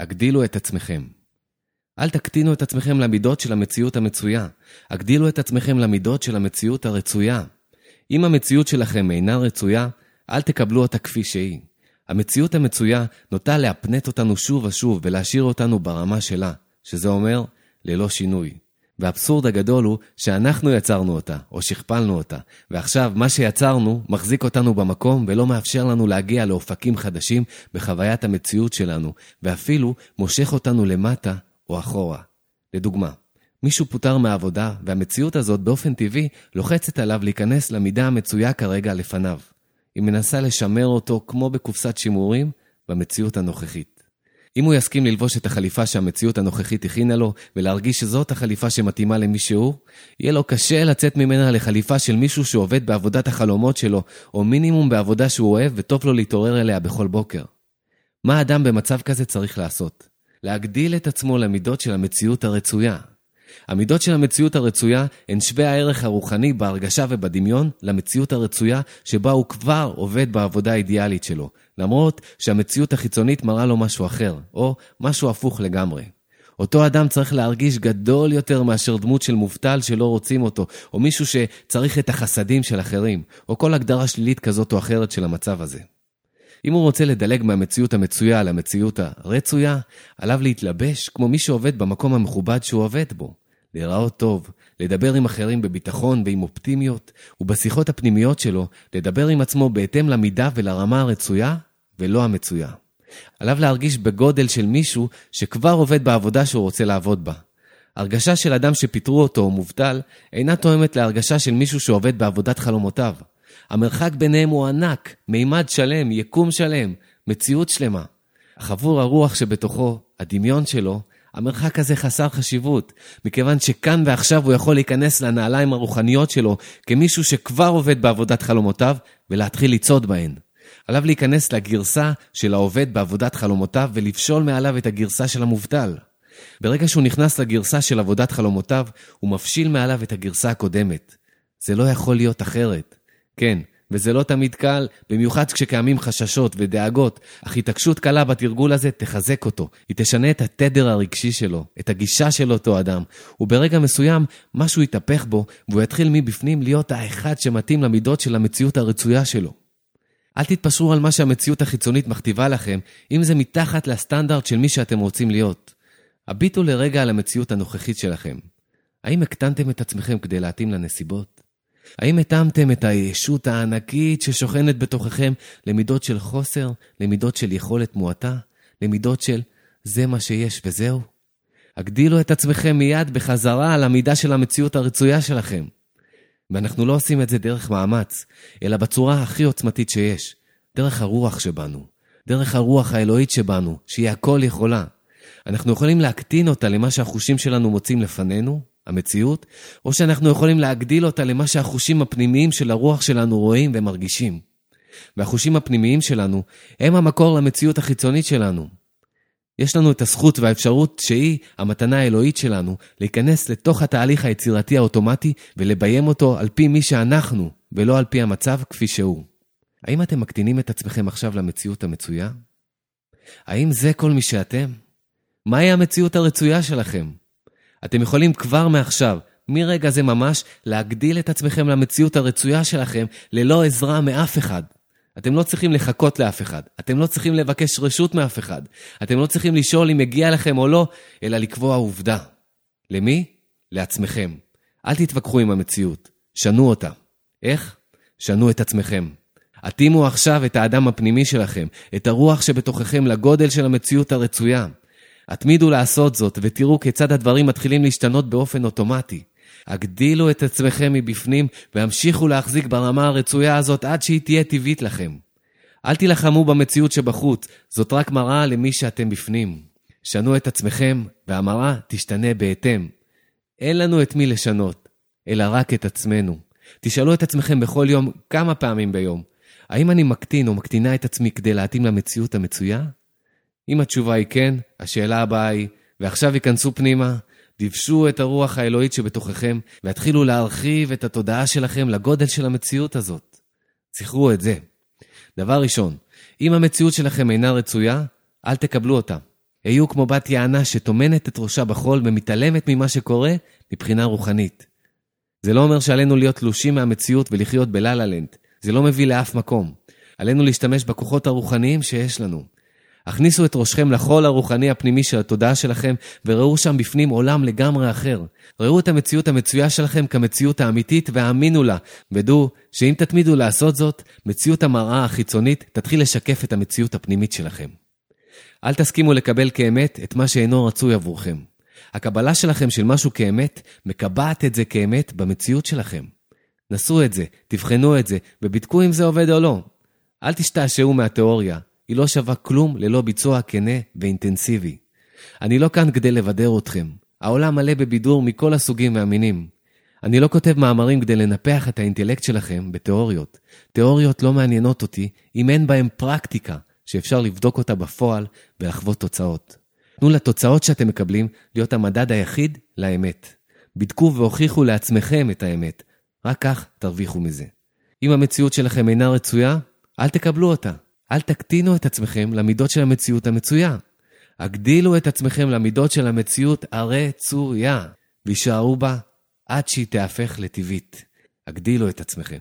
הגדילו את עצמכם. אל תקטינו את עצמכם למידות של המציאות המצויה. הגדילו את עצמכם למידות של המציאות הרצויה. אם המציאות שלכם אינה רצויה, אל תקבלו אותה כפי שהיא. המציאות המצויה נוטה להפנט אותנו שוב ושוב ולהשאיר אותנו ברמה שלה, שזה אומר, ללא שינוי. והאבסורד הגדול הוא שאנחנו יצרנו אותה, או שכפלנו אותה, ועכשיו מה שיצרנו מחזיק אותנו במקום ולא מאפשר לנו להגיע לאופקים חדשים בחוויית המציאות שלנו, ואפילו מושך אותנו למטה או אחורה. לדוגמה, מישהו פוטר מהעבודה, והמציאות הזאת באופן טבעי לוחצת עליו להיכנס למידה המצויה כרגע לפניו. היא מנסה לשמר אותו כמו בקופסת שימורים במציאות הנוכחית. אם הוא יסכים ללבוש את החליפה שהמציאות הנוכחית הכינה לו, ולהרגיש שזאת החליפה שמתאימה למי שהוא, יהיה לו קשה לצאת ממנה לחליפה של מישהו שעובד בעבודת החלומות שלו, או מינימום בעבודה שהוא אוהב וטוב לו להתעורר אליה בכל בוקר. מה אדם במצב כזה צריך לעשות? להגדיל את עצמו למידות של המציאות הרצויה. המידות של המציאות הרצויה הן שווה הערך הרוחני בהרגשה ובדמיון למציאות הרצויה שבה הוא כבר עובד בעבודה האידיאלית שלו, למרות שהמציאות החיצונית מראה לו משהו אחר, או משהו הפוך לגמרי. אותו אדם צריך להרגיש גדול יותר מאשר דמות של מובטל שלא רוצים אותו, או מישהו שצריך את החסדים של אחרים, או כל הגדרה שלילית כזאת או אחרת של המצב הזה. אם הוא רוצה לדלג מהמציאות המצויה למציאות הרצויה, עליו להתלבש כמו מי שעובד במקום המכובד שהוא עובד בו. להיראות טוב, לדבר עם אחרים בביטחון ועם אופטימיות, ובשיחות הפנימיות שלו, לדבר עם עצמו בהתאם למידה ולרמה הרצויה ולא המצויה. עליו להרגיש בגודל של מישהו שכבר עובד בעבודה שהוא רוצה לעבוד בה. הרגשה של אדם שפיטרו אותו או מובטל אינה תואמת להרגשה של מישהו שעובד בעבודת חלומותיו. המרחק ביניהם הוא ענק, מימד שלם, יקום שלם, מציאות שלמה. אך עבור הרוח שבתוכו, הדמיון שלו, המרחק הזה חסר חשיבות, מכיוון שכאן ועכשיו הוא יכול להיכנס לנעליים הרוחניות שלו כמישהו שכבר עובד בעבודת חלומותיו ולהתחיל לצעוד בהן. עליו להיכנס לגרסה של העובד בעבודת חלומותיו ולפשול מעליו את הגרסה של המובטל. ברגע שהוא נכנס לגרסה של עבודת חלומותיו, הוא מפשיל מעליו את הגרסה הקודמת. זה לא יכול להיות אחרת. כן, וזה לא תמיד קל, במיוחד כשקיימים חששות ודאגות, אך התעקשות קלה בתרגול הזה תחזק אותו. היא תשנה את התדר הרגשי שלו, את הגישה של אותו אדם, וברגע מסוים משהו יתהפך בו, והוא יתחיל מבפנים להיות האחד שמתאים למידות של המציאות הרצויה שלו. אל תתפשרו על מה שהמציאות החיצונית מכתיבה לכם, אם זה מתחת לסטנדרט של מי שאתם רוצים להיות. הביטו לרגע על המציאות הנוכחית שלכם. האם הקטנתם את עצמכם כדי להתאים לנסיבות? האם התאמתם את הישות הענקית ששוכנת בתוככם למידות של חוסר, למידות של יכולת מועטה, למידות של זה מה שיש וזהו? הגדילו את עצמכם מיד בחזרה על המידה של המציאות הרצויה שלכם. ואנחנו לא עושים את זה דרך מאמץ, אלא בצורה הכי עוצמתית שיש, דרך הרוח שבנו, דרך הרוח האלוהית שבנו, שהיא הכל יכולה. אנחנו יכולים להקטין אותה למה שהחושים שלנו מוצאים לפנינו, המציאות, או שאנחנו יכולים להגדיל אותה למה שהחושים הפנימיים של הרוח שלנו רואים ומרגישים. והחושים הפנימיים שלנו הם המקור למציאות החיצונית שלנו. יש לנו את הזכות והאפשרות שהיא המתנה האלוהית שלנו להיכנס לתוך התהליך היצירתי האוטומטי ולביים אותו על פי מי שאנחנו, ולא על פי המצב כפי שהוא. האם אתם מקטינים את עצמכם עכשיו למציאות המצויה? האם זה כל מי שאתם? מהי המציאות הרצויה שלכם? אתם יכולים כבר מעכשיו, מרגע זה ממש, להגדיל את עצמכם למציאות הרצויה שלכם ללא עזרה מאף אחד. אתם לא צריכים לחכות לאף אחד, אתם לא צריכים לבקש רשות מאף אחד, אתם לא צריכים לשאול אם מגיע לכם או לא, אלא לקבוע עובדה. למי? לעצמכם. אל תתווכחו עם המציאות, שנו אותה. איך? שנו את עצמכם. התאימו עכשיו את האדם הפנימי שלכם, את הרוח שבתוככם לגודל של המציאות הרצויה. התמידו לעשות זאת ותראו כיצד הדברים מתחילים להשתנות באופן אוטומטי. הגדילו את עצמכם מבפנים והמשיכו להחזיק ברמה הרצויה הזאת עד שהיא תהיה טבעית לכם. אל תילחמו במציאות שבחוץ, זאת רק מראה למי שאתם בפנים. שנו את עצמכם והמראה תשתנה בהתאם. אין לנו את מי לשנות, אלא רק את עצמנו. תשאלו את עצמכם בכל יום כמה פעמים ביום, האם אני מקטין או מקטינה את עצמי כדי להתאים למציאות המצויה? אם התשובה היא כן, השאלה הבאה היא, ועכשיו ייכנסו פנימה, דבשו את הרוח האלוהית שבתוככם, והתחילו להרחיב את התודעה שלכם לגודל של המציאות הזאת. זכרו את זה. דבר ראשון, אם המציאות שלכם אינה רצויה, אל תקבלו אותה. היו כמו בת יענה שטומנת את ראשה בחול ומתעלמת ממה שקורה מבחינה רוחנית. זה לא אומר שעלינו להיות תלושים מהמציאות ולחיות בלה-לה לנד. זה לא מביא לאף מקום. עלינו להשתמש בכוחות הרוחניים שיש לנו. הכניסו את ראשכם לחול הרוחני הפנימי של התודעה שלכם, וראו שם בפנים עולם לגמרי אחר. ראו את המציאות המצויה שלכם כמציאות האמיתית, והאמינו לה. ודעו שאם תתמידו לעשות זאת, מציאות המראה החיצונית תתחיל לשקף את המציאות הפנימית שלכם. אל תסכימו לקבל כאמת את מה שאינו רצוי עבורכם. הקבלה שלכם של משהו כאמת, מקבעת את זה כאמת במציאות שלכם. נסו את זה, תבחנו את זה, ובדקו אם זה עובד או לא. אל תשתעשעו מהתיאוריה, היא לא שווה כלום ללא ביצוע כנה ואינטנסיבי. אני לא כאן כדי לבדר אתכם. העולם מלא בבידור מכל הסוגים והמינים. אני לא כותב מאמרים כדי לנפח את האינטלקט שלכם בתיאוריות. תיאוריות לא מעניינות אותי אם אין בהן פרקטיקה שאפשר לבדוק אותה בפועל ולחוות תוצאות. תנו לתוצאות שאתם מקבלים להיות המדד היחיד לאמת. בדקו והוכיחו לעצמכם את האמת. רק כך תרוויחו מזה. אם המציאות שלכם אינה רצויה, אל תקבלו אותה. אל תקטינו את עצמכם למידות של המציאות המצויה. הגדילו את עצמכם למידות של המציאות הרצויה, והישארו בה עד שהיא תהפך לטבעית. הגדילו את עצמכם.